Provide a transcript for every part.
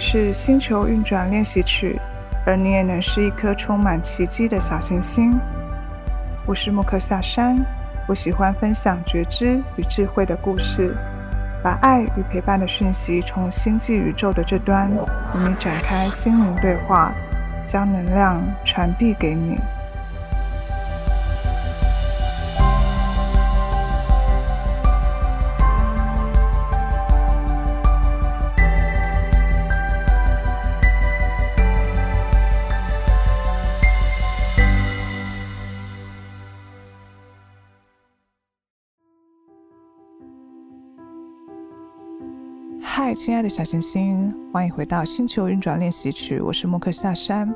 是星球运转练习曲，而你也能是一颗充满奇迹的小行星。我是木克夏山，我喜欢分享觉知与智慧的故事，把爱与陪伴的讯息从星际宇宙的这端与你展开心灵对话，将能量传递给你。嗨，亲爱的小行星，欢迎回到星球运转练习曲。我是莫克夏山。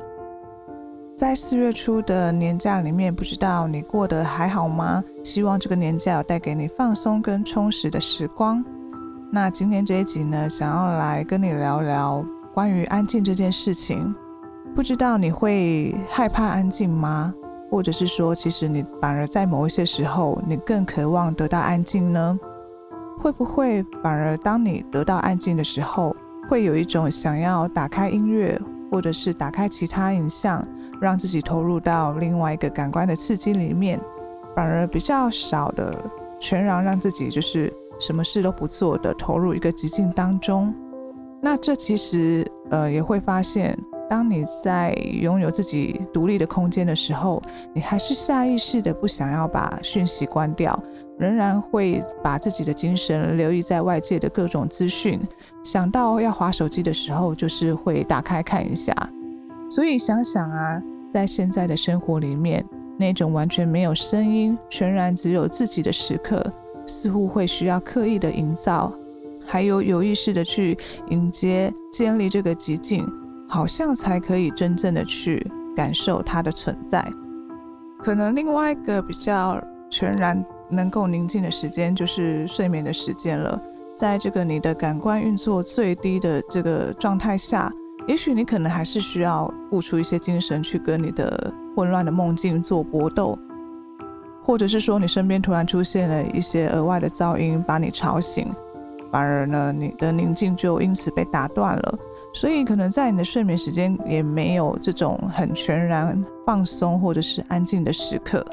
在四月初的年假里面，不知道你过得还好吗？希望这个年假带给你放松跟充实的时光。那今天这一集呢，想要来跟你聊聊关于安静这件事情。不知道你会害怕安静吗？或者是说，其实你反而在某一些时候，你更渴望得到安静呢？会不会反而当你得到安静的时候，会有一种想要打开音乐，或者是打开其他影像，让自己投入到另外一个感官的刺激里面，反而比较少的全然让自己就是什么事都不做的投入一个寂静当中。那这其实呃也会发现，当你在拥有自己独立的空间的时候，你还是下意识的不想要把讯息关掉。仍然会把自己的精神留意在外界的各种资讯，想到要划手机的时候，就是会打开看一下。所以想想啊，在现在的生活里面，那种完全没有声音、全然只有自己的时刻，似乎会需要刻意的营造，还有有意识的去迎接、建立这个寂静，好像才可以真正的去感受它的存在。可能另外一个比较全然。能够宁静的时间就是睡眠的时间了。在这个你的感官运作最低的这个状态下，也许你可能还是需要付出一些精神去跟你的混乱的梦境做搏斗，或者是说你身边突然出现了一些额外的噪音把你吵醒，反而呢你的宁静就因此被打断了。所以可能在你的睡眠时间也没有这种很全然放松或者是安静的时刻。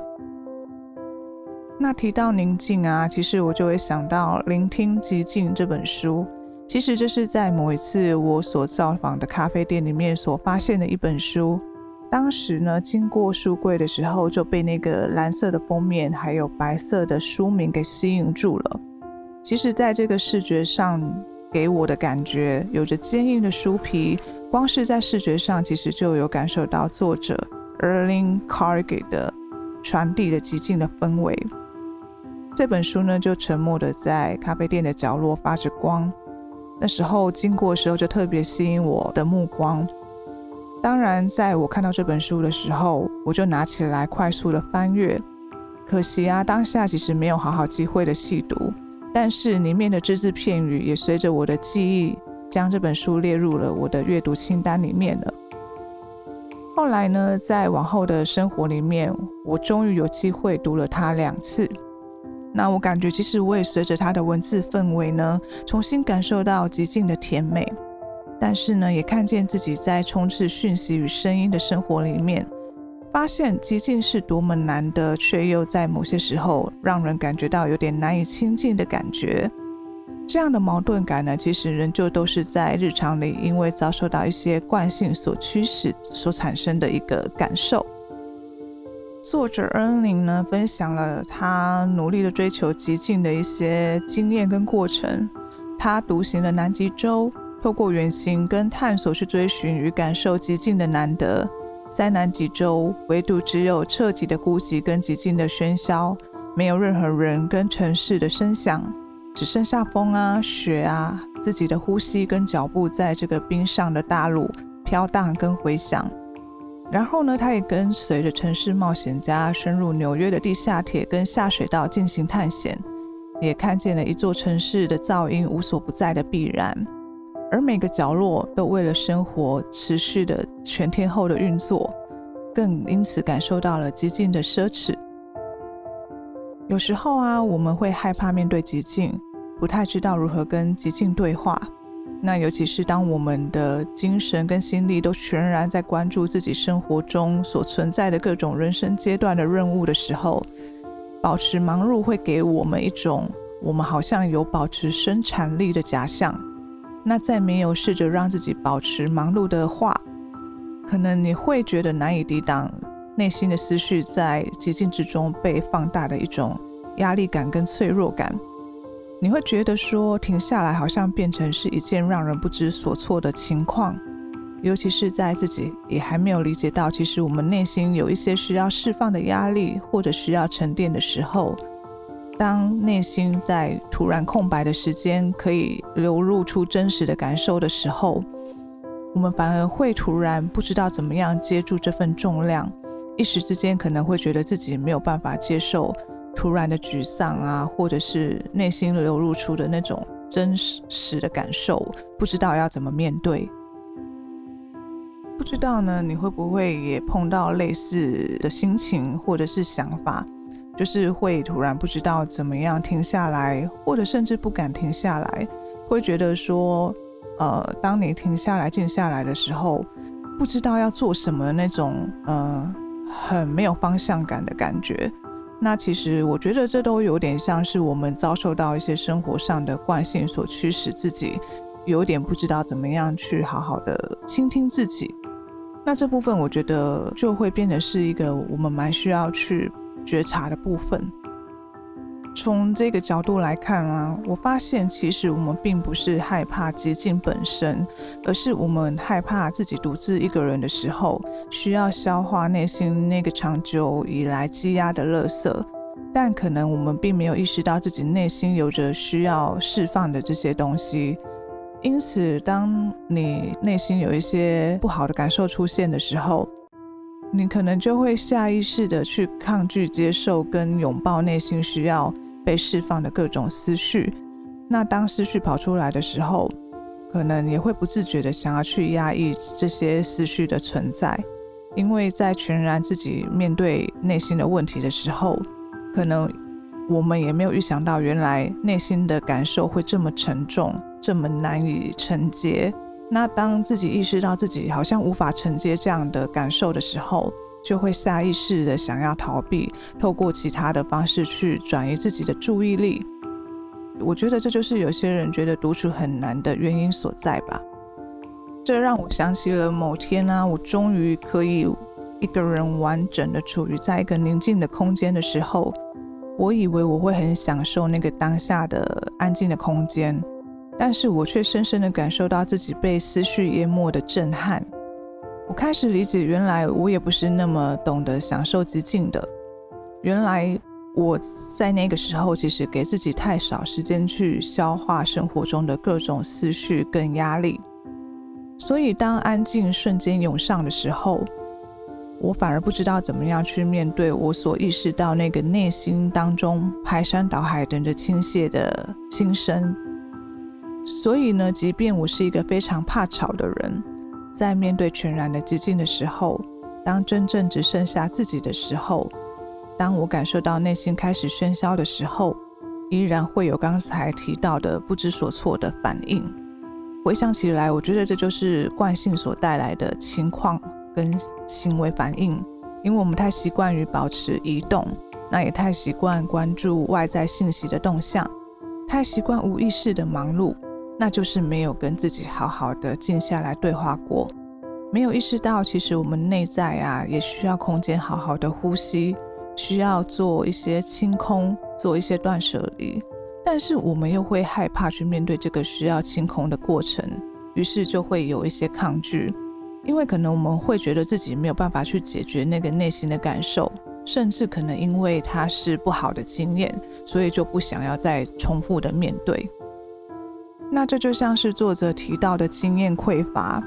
那提到宁静啊，其实我就会想到《聆听寂静》这本书。其实这是在某一次我所造访的咖啡店里面所发现的一本书。当时呢，经过书柜的时候，就被那个蓝色的封面还有白色的书名给吸引住了。其实，在这个视觉上给我的感觉，有着坚硬的书皮，光是在视觉上，其实就有感受到作者 Erling Carnegie 的传递的寂静的氛围。这本书呢，就沉默的在咖啡店的角落发着光。那时候经过的时候，就特别吸引我的目光。当然，在我看到这本书的时候，我就拿起来快速的翻阅。可惜啊，当下其实没有好好机会的细读，但是里面的只字片语也随着我的记忆，将这本书列入了我的阅读清单里面了。后来呢，在往后的生活里面，我终于有机会读了它两次。那我感觉，其实我也随着他的文字氛围呢，重新感受到寂静的甜美。但是呢，也看见自己在充斥讯息与声音的生活里面，发现极境是多么难得，却又在某些时候让人感觉到有点难以亲近的感觉。这样的矛盾感呢，其实仍旧都是在日常里，因为遭受到一些惯性所驱使所产生的一个感受。作者恩宁呢，分享了他努力的追求极境的一些经验跟过程。他独行了南极洲，透过远行跟探索去追寻与感受极境的难得。在南极洲，唯独只有彻底的孤寂跟寂静的喧嚣，没有任何人跟城市的声响，只剩下风啊、雪啊、自己的呼吸跟脚步，在这个冰上的大陆飘荡跟回响。然后呢，他也跟随着城市冒险家深入纽约的地下铁跟下水道进行探险，也看见了一座城市的噪音无所不在的必然，而每个角落都为了生活持续的全天候的运作，更因此感受到了极尽的奢侈。有时候啊，我们会害怕面对极尽，不太知道如何跟极尽对话。那尤其是当我们的精神跟心力都全然在关注自己生活中所存在的各种人生阶段的任务的时候，保持忙碌会给我们一种我们好像有保持生产力的假象。那在没有试着让自己保持忙碌的话，可能你会觉得难以抵挡内心的思绪在寂静之中被放大的一种压力感跟脆弱感。你会觉得说停下来好像变成是一件让人不知所措的情况，尤其是在自己也还没有理解到，其实我们内心有一些需要释放的压力或者需要沉淀的时候。当内心在突然空白的时间可以流露出真实的感受的时候，我们反而会突然不知道怎么样接住这份重量，一时之间可能会觉得自己没有办法接受突然的沮丧啊，或者是内心流露出的那种真实的感受，不知道要怎么面对。不知道呢，你会不会也碰到类似的心情或者是想法？就是会突然不知道怎么样停下来，或者甚至不敢停下来，会觉得说，呃，当你停下来、静下来的时候，不知道要做什么那种，呃，很没有方向感的感觉。那其实我觉得这都有点像是我们遭受到一些生活上的惯性所驱使自己，有点不知道怎么样去好好的倾听自己。那这部分我觉得就会变得是一个我们蛮需要去。觉察的部分，从这个角度来看啊，我发现其实我们并不是害怕寂静本身，而是我们害怕自己独自一个人的时候，需要消化内心那个长久以来积压的垃圾，但可能我们并没有意识到自己内心有着需要释放的这些东西。因此，当你内心有一些不好的感受出现的时候，你可能就会下意识的去抗拒接受跟拥抱内心需要被释放的各种思绪。那当思绪跑出来的时候，可能也会不自觉的想要去压抑这些思绪的存在，因为在全然自己面对内心的问题的时候，可能我们也没有预想到，原来内心的感受会这么沉重，这么难以承接。那当自己意识到自己好像无法承接这样的感受的时候，就会下意识的想要逃避，透过其他的方式去转移自己的注意力。我觉得这就是有些人觉得独处很难的原因所在吧。这让我想起了某天呢、啊，我终于可以一个人完整的处于在一个宁静的空间的时候，我以为我会很享受那个当下的安静的空间。但是我却深深地感受到自己被思绪淹没的震撼。我开始理解，原来我也不是那么懂得享受寂静的。原来我在那个时候，其实给自己太少时间去消化生活中的各种思绪跟压力。所以，当安静瞬间涌上的时候，我反而不知道怎么样去面对我所意识到那个内心当中排山倒海等着倾泻的心声。所以呢，即便我是一个非常怕吵的人，在面对全然的寂静的时候，当真正只剩下自己的时候，当我感受到内心开始喧嚣的时候，依然会有刚才提到的不知所措的反应。回想起来，我觉得这就是惯性所带来的情况跟行为反应，因为我们太习惯于保持移动，那也太习惯关注外在信息的动向，太习惯无意识的忙碌。那就是没有跟自己好好的静下来对话过，没有意识到其实我们内在啊也需要空间好好的呼吸，需要做一些清空，做一些断舍离，但是我们又会害怕去面对这个需要清空的过程，于是就会有一些抗拒，因为可能我们会觉得自己没有办法去解决那个内心的感受，甚至可能因为它是不好的经验，所以就不想要再重复的面对。那这就像是作者提到的经验匮乏，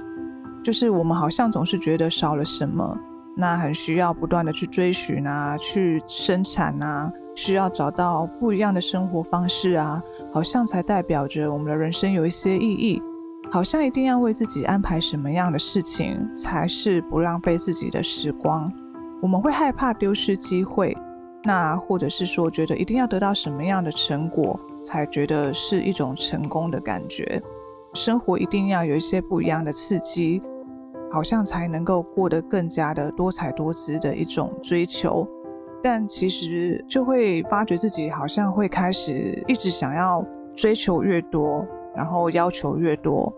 就是我们好像总是觉得少了什么，那很需要不断的去追寻啊，去生产啊，需要找到不一样的生活方式啊，好像才代表着我们的人生有一些意义，好像一定要为自己安排什么样的事情才是不浪费自己的时光。我们会害怕丢失机会，那或者是说觉得一定要得到什么样的成果。才觉得是一种成功的感觉，生活一定要有一些不一样的刺激，好像才能够过得更加的多彩多姿的一种追求。但其实就会发觉自己好像会开始一直想要追求越多，然后要求越多，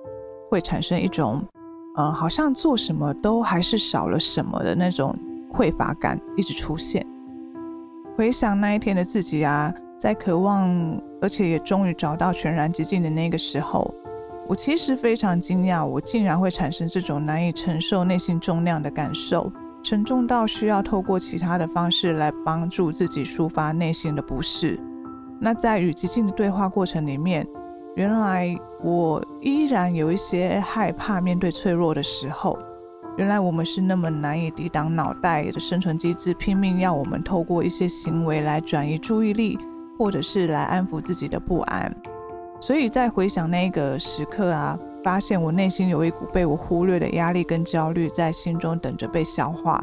会产生一种，呃，好像做什么都还是少了什么的那种匮乏感一直出现。回想那一天的自己啊，在渴望，而且也终于找到全然寂静的那个时候，我其实非常惊讶，我竟然会产生这种难以承受内心重量的感受。沉重到需要透过其他的方式来帮助自己抒发内心的不适。那在与寂静的对话过程里面，原来我依然有一些害怕面对脆弱的时候。原来我们是那么难以抵挡脑袋的生存机制，拼命要我们透过一些行为来转移注意力，或者是来安抚自己的不安。所以在回想那个时刻啊。发现我内心有一股被我忽略的压力跟焦虑在心中等着被消化，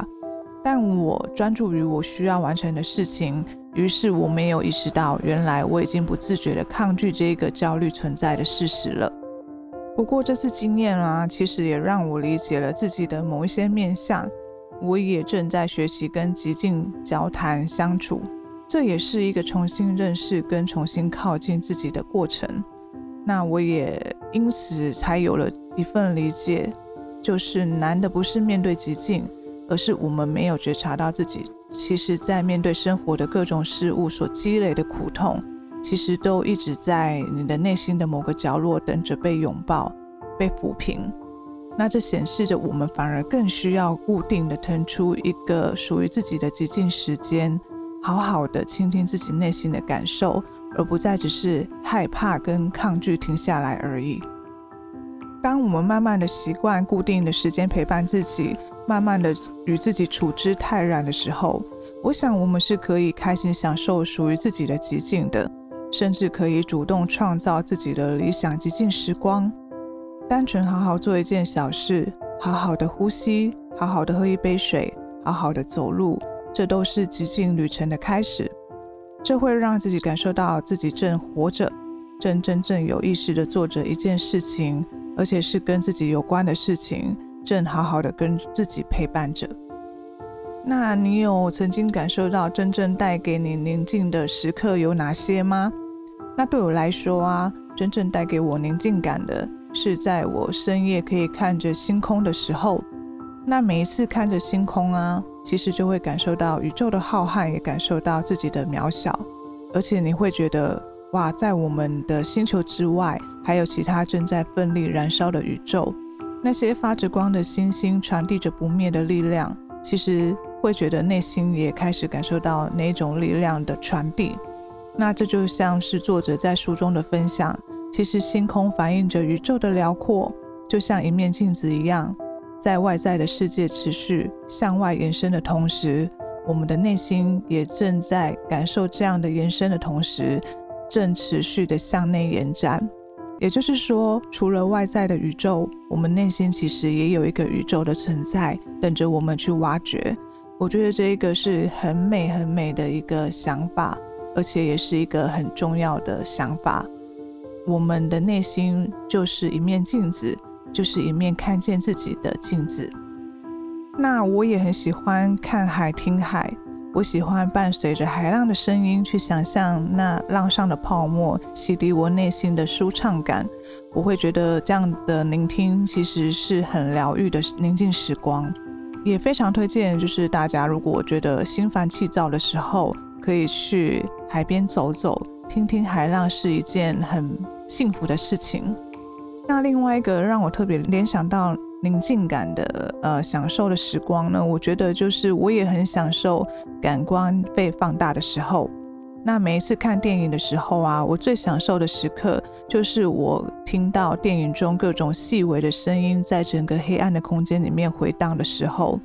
但我专注于我需要完成的事情，于是我没有意识到，原来我已经不自觉地抗拒这个焦虑存在的事实了。不过这次经验啊，其实也让我理解了自己的某一些面向，我也正在学习跟寂静交谈相处，这也是一个重新认识跟重新靠近自己的过程。那我也因此才有了一份理解，就是难的不是面对极境，而是我们没有觉察到自己，其实在面对生活的各种事物所积累的苦痛，其实都一直在你的内心的某个角落等着被拥抱、被抚平。那这显示着我们反而更需要固定的腾出一个属于自己的寂静时间，好好的倾听自己内心的感受。而不再只是害怕跟抗拒停下来而已。当我们慢慢的习惯固定的时间陪伴自己，慢慢的与自己处之泰然的时候，我想我们是可以开心享受属于自己的极境的，甚至可以主动创造自己的理想极境时光。单纯好好做一件小事，好好的呼吸，好好的喝一杯水，好好的走路，这都是寂静旅程的开始。这会让自己感受到自己正活着，正真正有意识地做着一件事情，而且是跟自己有关的事情，正好好的跟自己陪伴着。那你有曾经感受到真正带给你宁静的时刻有哪些吗？那对我来说啊，真正带给我宁静感的是在我深夜可以看着星空的时候。那每一次看着星空啊，其实就会感受到宇宙的浩瀚，也感受到自己的渺小，而且你会觉得哇，在我们的星球之外，还有其他正在奋力燃烧的宇宙，那些发着光的星星传递着不灭的力量，其实会觉得内心也开始感受到那种力量的传递。那这就像是作者在书中的分享，其实星空反映着宇宙的辽阔，就像一面镜子一样。在外在的世界持续向外延伸的同时，我们的内心也正在感受这样的延伸的同时，正持续的向内延展。也就是说，除了外在的宇宙，我们内心其实也有一个宇宙的存在，等着我们去挖掘。我觉得这一个是很美很美的一个想法，而且也是一个很重要的想法。我们的内心就是一面镜子。就是一面看见自己的镜子。那我也很喜欢看海、听海。我喜欢伴随着海浪的声音去想象那浪上的泡沫洗涤我内心的舒畅感。我会觉得这样的聆听其实是很疗愈的宁静时光。也非常推荐，就是大家如果觉得心烦气躁的时候，可以去海边走走，听听海浪，是一件很幸福的事情。那另外一个让我特别联想到宁静感的呃享受的时光呢，我觉得就是我也很享受感官被放大的时候。那每一次看电影的时候啊，我最享受的时刻就是我听到电影中各种细微的声音在整个黑暗的空间里面回荡的时候。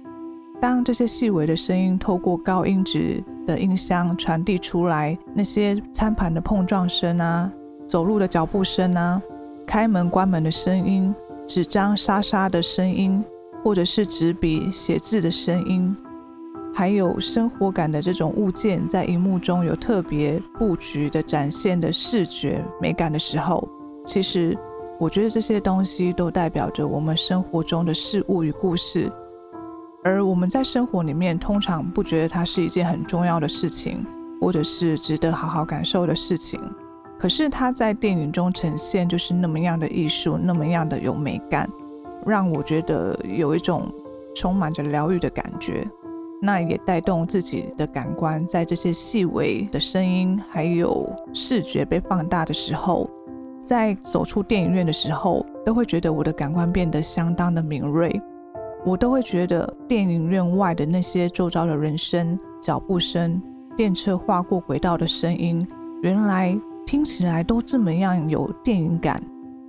当这些细微的声音透过高音质的音箱传递出来，那些餐盘的碰撞声啊，走路的脚步声啊。开门关门的声音，纸张沙沙的声音，或者是纸笔写字的声音，还有生活感的这种物件在荧幕中有特别布局的展现的视觉美感的时候，其实我觉得这些东西都代表着我们生活中的事物与故事，而我们在生活里面通常不觉得它是一件很重要的事情，或者是值得好好感受的事情。可是它在电影中呈现就是那么样的艺术，那么样的有美感，让我觉得有一种充满着疗愈的感觉。那也带动自己的感官，在这些细微的声音还有视觉被放大的时候。在走出电影院的时候，都会觉得我的感官变得相当的敏锐。我都会觉得电影院外的那些周遭的人声、脚步声、电车划过轨道的声音，原来听起来都这么样有电影感，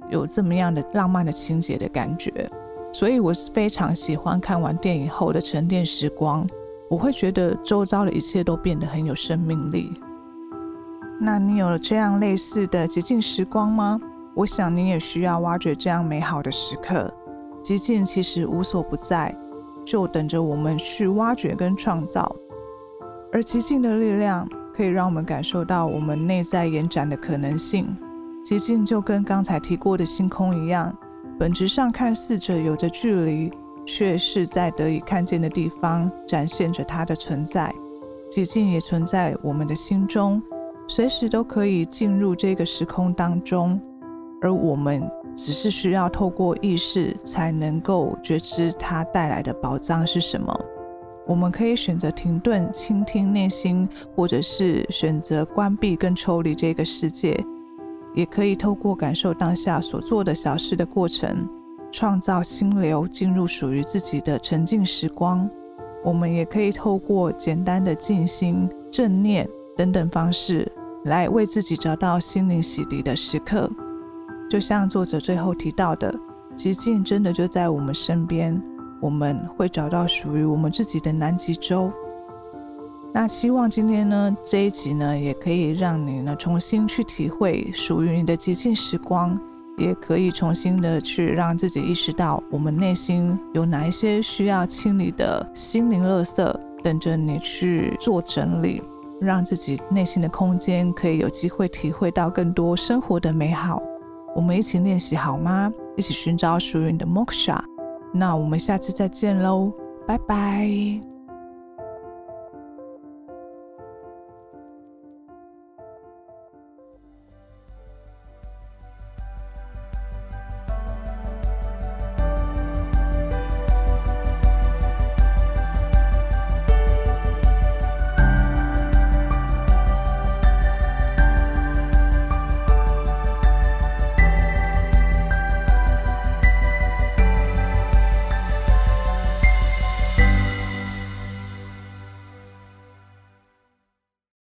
有这么样的浪漫的情节的感觉。所以我是非常喜欢看完电影后的沉淀时光。我会觉得周遭的一切都变得很有生命力。那你有了这样类似的寂静时光吗？我想你也需要挖掘这样美好的时刻。寂静其实无所不在，就等着我们去挖掘跟创造。而寂静的力量可以让我们感受到我们内在延展的可能性。寂静就跟刚才提过的星空一样，本质上看似着有着距离，却是在得以看见的地方展现着它的存在。寂静也存在我们的心中。随时都可以进入这个时空当中，而我们只是需要透过意识才能够觉知它带来的宝藏是什么。我们可以选择停顿，倾听内心，或者是选择关闭跟抽离这个世界，也可以透过感受当下所做的小事的过程，创造心流，进入属于自己的沉静时光。我们也可以透过简单的静心、正念等等方式。来为自己找到心灵洗涤的时刻，就像作者最后提到的，寂静真的就在我们身边，我们会找到属于我们自己的南极洲。那希望今天呢，这一集呢，也可以让你呢重新去体会属于你的寂静时光，也可以重新的去让自己意识到，我们内心有哪一些需要清理的心灵垃圾，等着你去做整理。让自己内心的空间可以有机会体会到更多生活的美好。我们一起练习好吗？一起寻找属于你的 Moksha。那我们下次再见喽，拜拜。